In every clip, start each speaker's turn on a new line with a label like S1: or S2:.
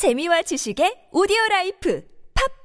S1: 재미와 지식의 오디오 라이프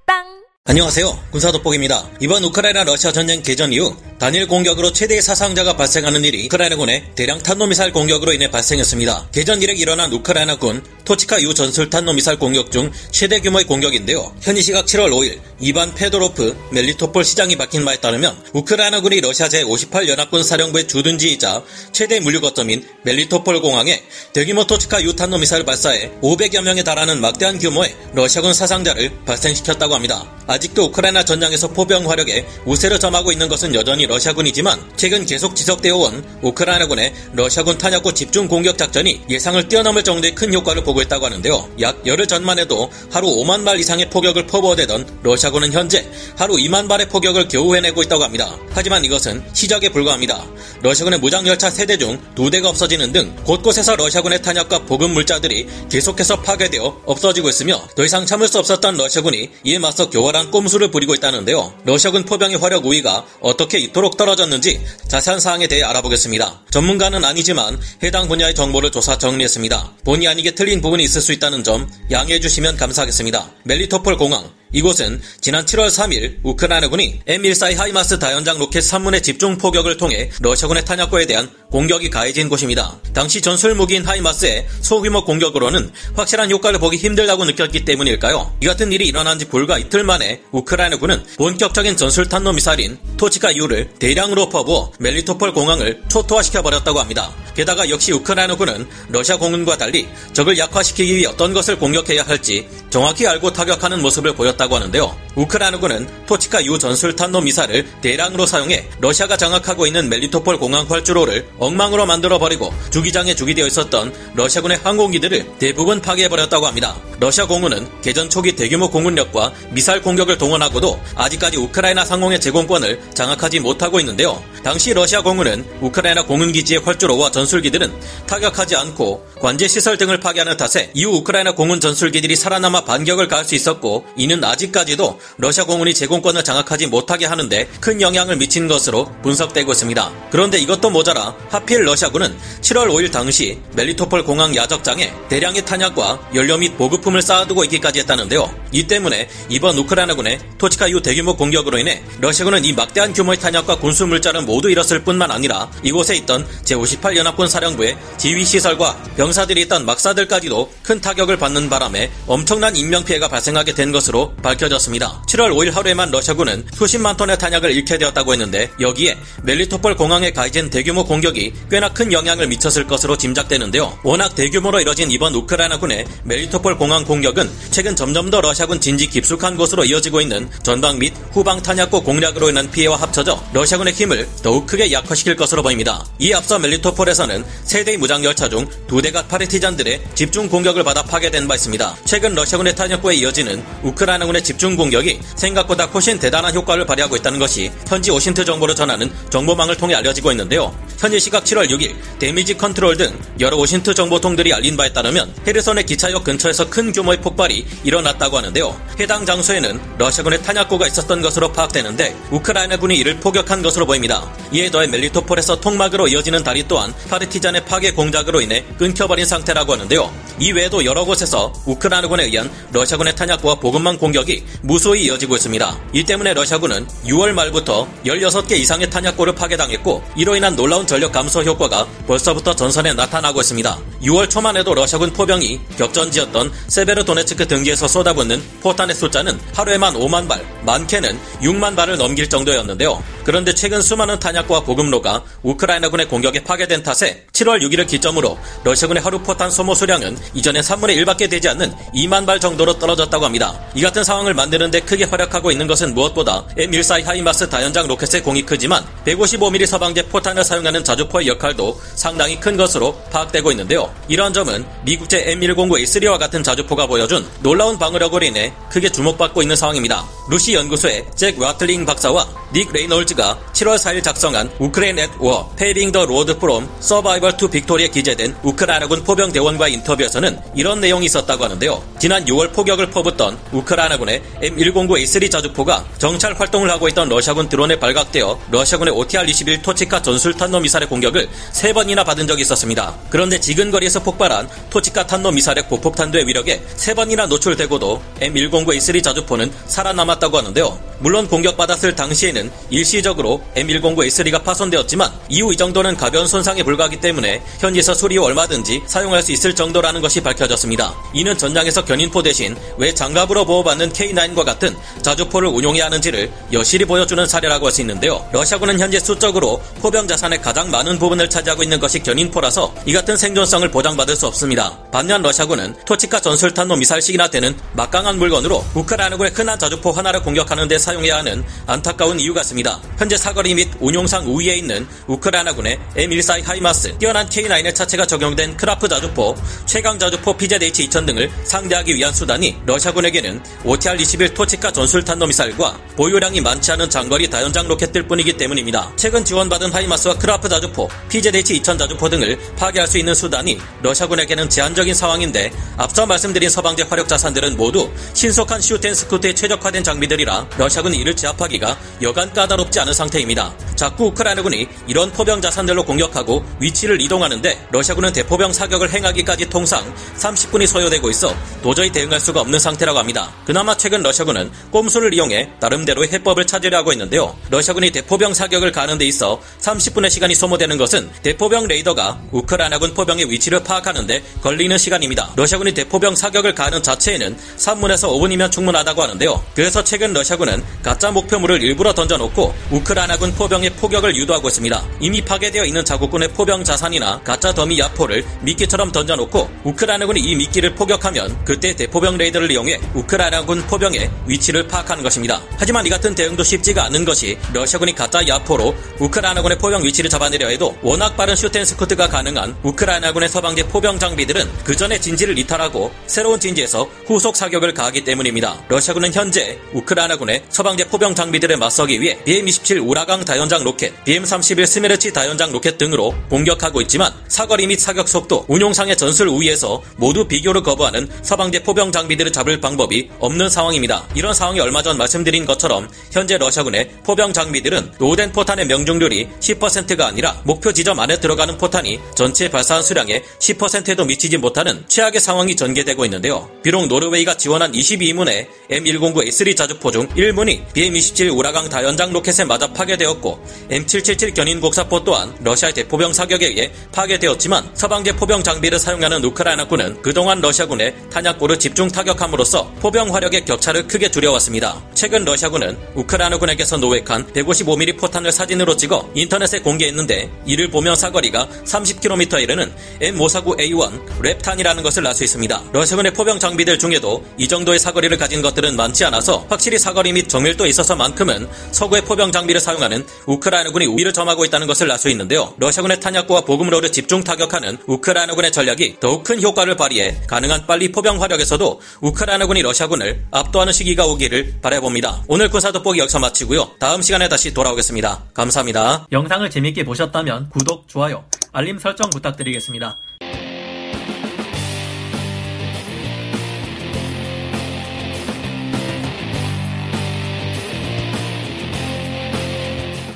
S1: 팟빵
S2: 안녕하세요. 군사돋보기입니다. 이번 우크라이나 러시아 전쟁 개전 이후 단일 공격으로 최대의 사상자가 발생하는 일이 우크라이나군의 대량 탄도미사일 공격으로 인해 발생했습니다. 개전 이래 일어난 우크라이나군 토치카 유 전술 탄도미사일 공격 중 최대 규모의 공격인데요. 현지 시각 7월 5일 이반 페도로프 멜리토폴 시장이 밝힌 바에 따르면 우크라이나군이 러시아 제58 연합군 사령부의 주둔지이자 최대 물류 거점인 멜리토폴 공항에 대규모 토치카 유 탄도미사일 발사에 500여 명에 달하는 막대한 규모의 러시아군 사상자를 발생시켰다고 합니다. 아직도 우크라이나 전장에서 포병 화력에 우세를 점하고 있는 것은 여전히 러시아군이지만 최근 계속 지속되어 온 우크라이나군의 러시아군 탄약고 집중 공격 작전이 예상을 뛰어넘을 정도의 큰 효과를 보고 있다고 하는데요. 약 열흘 전만 해도 하루 5만 발 이상의 포격을 퍼부어대던 러시아군은 현재 하루 2만 발의 포격을 겨우 해내고 있다고 합니다. 하지만 이것은 시작에 불과합니다. 러시아군의 무장열차 3대 중 2대가 없어지는 등 곳곳에서 러시아군의 탄약과 보급 물자들이 계속해서 파괴되어 없어지고 있으며 더 이상 참을 수 없었던 러시아군이 이에 맞서 교활한 꼼수를 부리고 있다는데요. 러시아군 포병의 화력 우위가 어떻게 이토록 떨어졌는지 자세한 사항에 대해 알아보겠습니다. 전문가는 아니지만 해당 분야의 정보를 조사 정리했습니다. 본의 아니게 틀린 부분이 있을 수 있다는 점 양해해 주시면 감사하겠습니다. 멜리토폴 공항 이곳은 지난 7월 3일 우크라이나군이 M14 하이마스 다연장 로켓 3문의 집중 포격을 통해 러시아군의 탄약고에 대한 공격이 가해진 곳입니다. 당시 전술 무기인 하이마스의 소규모 공격으로는 확실한 효과를 보기 힘들다고 느꼈기 때문일까요? 이 같은 일이 일어난 지 불과 이틀 만에 우크라이나군은 본격적인 전술 탄도 미사일인 토치카 U를 대량으로 퍼부어 멜리토폴 공항을 초토화시켜 버렸다고 합니다. 게다가 역시 우크라이나군은 러시아 공군과 달리 적을 약화시키기 위해 어떤 것을 공격해야 할지 정확히 알고 타격하는 모습을 보였다고 하는데요. 우크라이나군은 토치카 U 전술 탄도 미사일을 대량으로 사용해 러시아가 장악하고 있는 멜리토폴 공항 활주로를 엉망으로 만들어 버리고 주기장에 주기되어 있었던 러시아군의 항공기들을 대부분 파괴해 버렸다고 합니다. 러시아 공군은 개전 초기 대규모 공군력과 미사일 공격을 동원하고도 아직까지 우크라이나 상공의 제공권을 장악하지 못하고 있는데요. 당시 러시아 공군은 우크라이나 공군기지의 활주로와 전술기들은 타격하지 않고 관제 시설 등을 파괴하는 탓에 이후 우크라이나 공군 전술기들이 살아남아 반격을 가할 수 있었고 이는 아직까지도 러시아 공군이 제공권을 장악하지 못하게 하는데 큰 영향을 미친 것으로 분석되고 있습니다. 그런데 이것도 모자라 하필 러시아군은 7월 5일 당시 멜리토폴 공항 야적장에 대량의 탄약과 연료 및 보급품을 쌓아두고 있기까지 했다는데요. 이 때문에 이번 우크라이나군의 토치카유 대규모 공격으로 인해 러시아군은 이 막대한 규모의 탄약과 군수 물자를 모두 잃었을 뿐만 아니라 이곳에 있던 제58연합군 사령부의 지휘시설과 병사들이 있던 막사들까지도 큰 타격을 받는 바람에 엄청난 인명피해가 발생하게 된 것으로 밝혀졌습니다. 7월 5일 하루에만 러시아군은 수십만 톤의 탄약을 잃게 되었다고 했는데 여기에 멜리토폴 공항에 가해진 대규모 공격이 꽤나 큰 영향을 미쳤을 것으로 짐작되는데요. 워낙 대규모로 이뤄진 이번 우크라이나군의 멜리토폴 공항 공격은 최근 점점 더 러시아군 진지 깊숙한 곳으로 이어지고 있는 전방 및 후방 탄약고 공략으로 인한 피해와 합쳐져 러시아군의 힘을 더욱 크게 약화시킬 것으로 보입니다. 이 앞서 멜리토폴에서는 세 대의 무장열차 중 두 대가 파르티잔들의 집중 공격을 받아 파괴된 바 있습니다. 최근 러시아군의 탄약고에 이어지는 우크라이나군의 집중 공격이 생각보다 훨씬 대단한 효과를 발휘하고 있다는 것이 현지 OSINT 정보를 전하는 정보망을 통해 알려지고 있는데요. 현지 시각 7월 6일 Damage Control 등 여러 OSINT 정보통들이 알린 바에 따르면 헤르손의 기차역 근처에서 큰 규모의 폭발이 일어났다고 하는데요. 해당 장소에는 러시아군의 탄약고가 있었던 것으로 파악되는데 우크라이나군이 이를 포격한 것으로 보입니다. 이에 더해 멜리토폴에서 통막으로 이어지는 다리 또한 파르티잔의 파괴 공작으로 인해 끊겨버린 상태라고 하는데요. 이 외에도 여러 곳에서 우크라이나군에 의한 러시아군의 탄약고와 보급망 공격이 무수히 이어지고 있습니다. 이 때문에 러시아군은 6월 말부터 16개 이상의 탄약고를 파괴당했고 이로 인한 놀라운 전력 감소 효과가 벌써부터 전선에 나타나고 있습니다. 6월 초만 해도 러시아군 포병이 격전지였던 세베르도네츠크 등지에서 쏟아붓는 포탄의 숫자는 하루에만 5만 발, 많게는 6만 발을 넘길 정도였는데요. 그런데 최근 수많은 탄약과 보급로가 우크라이나군의 공격에 파괴된 탓에 7월 6일을 기점으로 러시아군의 하루 포탄 소모 수량은 이전의 3분의 1밖에 되지 않는 2만 발 정도로 떨어졌다고 합니다. 이 같은 상황을 만드는데 크게 활약하고 있는 것은 무엇보다 M14 하이마스 다연장 로켓의 공이 크지만 155mm 서방제 포탄을 사용하는 자주포의 역할도 상당히 큰 것으로 파악되고 있는데요. 이러한 점은 미국제 M109A3와 같은 자주포가 보여준 놀라운 방어력으로 인해 크게 주목받고 있는 상황입니다. RUSI 연구소의 잭 와틀링 박사와 닉 레이놀즈가 7월 4일 작성한 Ukraine at War, Paving the Road from Survival to Victory에 기재된 우크라이나군 포병 대원과 인터뷰에서는 이런 내용이 있었다고 하는데요. 지난 6월 포격을 퍼붓던 우크라이나군의 M109A3 자주포가 정찰 활동을 하고 있던 러시아군 드론에 발각되어 러시아군의 OTR-21 토치카 전술탄도 미사일의 공격을 3번이나 받은 적이 있었습니다. 그런데 지근거리에서 폭발한 토치카 탄도 미사일의 고폭탄두의 위력에 3번이나 노출되고도 M109A3 자주포는 살아남았다고 하는데요. 물론 공격받았을 당시에는 일시적으로 M109A3가 파손되었지만 이후 이 정도는 가벼운 손상에 불과하기 때문에 현지에서 수리 후 얼마든지 사용할 수 있을 정도라는 것이 밝혀졌습니다. 이는 전장에서 견인포 대신 왜 장갑으로 보호받는 K9과 같은 자주포를 운용해야 하는지를 여실히 보여주는 사례라고 할 수 있는데요. 러시아군은 현재 수적으로 포병 자산의 가장 많은 부분을 차지하고 있는 것이 견인포라서 이 같은 생존성을 보장받을 수 없습니다. 반면 러시아군은 토치카 전술탄도 미사일씩이나 되는 막강한 물건으로 우크라이나군의 흔한 자주포 하나를 공격하는 데 사용해야 하는 안타까운 이유 같습니다. 현재 사거리 및 운용상 우위에 있는 우크라이나군의 M14 하이마스, 뛰어난 K9의 차체가 적용된 크라프 자주포, 최강 자주포 PZH-2000 등을 상대하기 위한 수단이 러시아군에게는 OTR-21 토치카 전술탄도 미사일과 보유량이 많지 않은 장거리 다연장 로켓들 뿐이기 때문입니다. 최근 지원받은 하이마스와 크라프 자주포, PZH-2000 자주포 등을 파괴할 수 있는 수단이 러시아군에게는 제한적인 상황인데 앞서 말씀드린 서방제 화력 자산들은 모두 신속한 shoot and scoot에 최적화된 장비들이라 러시아군이 이를 제압하기가 여간 까다롭지 않은 상태입니다. 자꾸 우크라이나군이 이런 포병 자산들로 공격하고 위치를 이동하는데 러시아군은 대포병 사격을 행하기까지 통상 30분이 소요되고 있어 도저히 대응할 수가 없는 상태라고 합니다. 그나마 최근 러시아군은 꼼수를 이용해 나름대로의 해법을 찾으려 하고 있는데요. 러시아군이 대포병 사격을 가하는 데 있어 30분의 시간이 소모되는 것은 대포병 레이더가 우크라이나군 포병의 위치를 파악하는데 걸리는 시간입니다. 러시아군이 대포병 사격을 가하는 자체에는 3분에서 5분이면 충분하다고 하는데요. 그래서 최근 러시아군은 가짜 목표물을 일부러 던져놓고 우크라이나군 포병의 포격을 유도하고 있습니다. 이미 파괴되어 있는 자국군의 포병 자산이나 가짜 더미 야포를 미끼처럼 던져놓고 우크라이나군이 이 미끼를 포격하면 그때 대포병 레이더를 이용해 우크라이나군 포병의 위치를 파악하는 것입니다. 하지만 이 같은 대응도 쉽지가 않은 것이 러시아군이 가짜 야포로 우크라이나군의 포병 위치를 잡아내려 해도 워낙 빠른 shoot and scoot가 가능한 우크라이나군의 서방제 포병 장비들은 그 전에 진지를 이탈하고 새로운 진지에서 후속 사격을 가하기 때문입니다. 러시아군은 현재 우크라이나군의 서방제 포병 장비들에 맞서기 위해 BM-27 우라간 다연장 로켓, BM-31 스메르치 다연장 로켓 등으로 공격하고 있지만 사거리 및 사격 속도, 운용상의 전술 우위에서 모두 비교를 거부하는 서방제 포병 장비들을 잡을 방법이 없는 상황입니다. 이런 상황이 얼마 전 말씀드린 것처럼 현재 러시아군의 포병 장비들은 노후된 포탄의 명중률이 10%가 아니라 목표 지점 안에 들어가는 포탄이 전체 발사한 수량의 10%에도 미치지 못하는 최악의 상황이 전개되고 있는데요. 비록 노르웨이가 지원한 22문의 M109A3 자주포 중 1문 이 BM-27 우라간 다연장 로켓에 맞아 파괴되었고 M777 견인 곡사포 또한 러시아의 대포병 사격에 의해 파괴되었지만 서방제 포병 장비를 사용하는 우크라이나군은 그동안 러시아군의 탄약고를 집중 타격함으로써 포병 화력의 격차를 크게 줄여왔습니다. 최근 러시아군은 우크라이나군에게서 노획한 155mm 포탄을 사진으로 찍어 인터넷에 공개했는데 이를 보면 사거리가 30km에 이르는 M549A1 랩탄이라는 것을 알 수 있습니다. 러시아군의 포병 장비들 중에도 이 정도의 사거리를 가진 것들은 많지 않아서 확실히 사거리 및 정밀도 있어서만큼은 서구의 포병 장비를 사용하는 우크라이나군이 우위를 점하고 있다는 것을 알 수 있는데요. 러시아군의 탄약고와 보급로를 집중 타격하는 우크라이나군의 전략이 더욱 큰 효과를 발휘해 가능한 빨리 포병 화력에서도 우크라이나군이 러시아군을 압도하는 시기가 오기를 바라봅니다. 오늘 군사 돋보기 여기서 마치고요. 다음 시간에 다시 돌아오겠습니다. 감사합니다.
S3: 영상을 재밌게 보셨다면 구독, 좋아요, 알림 설정 부탁드리겠습니다.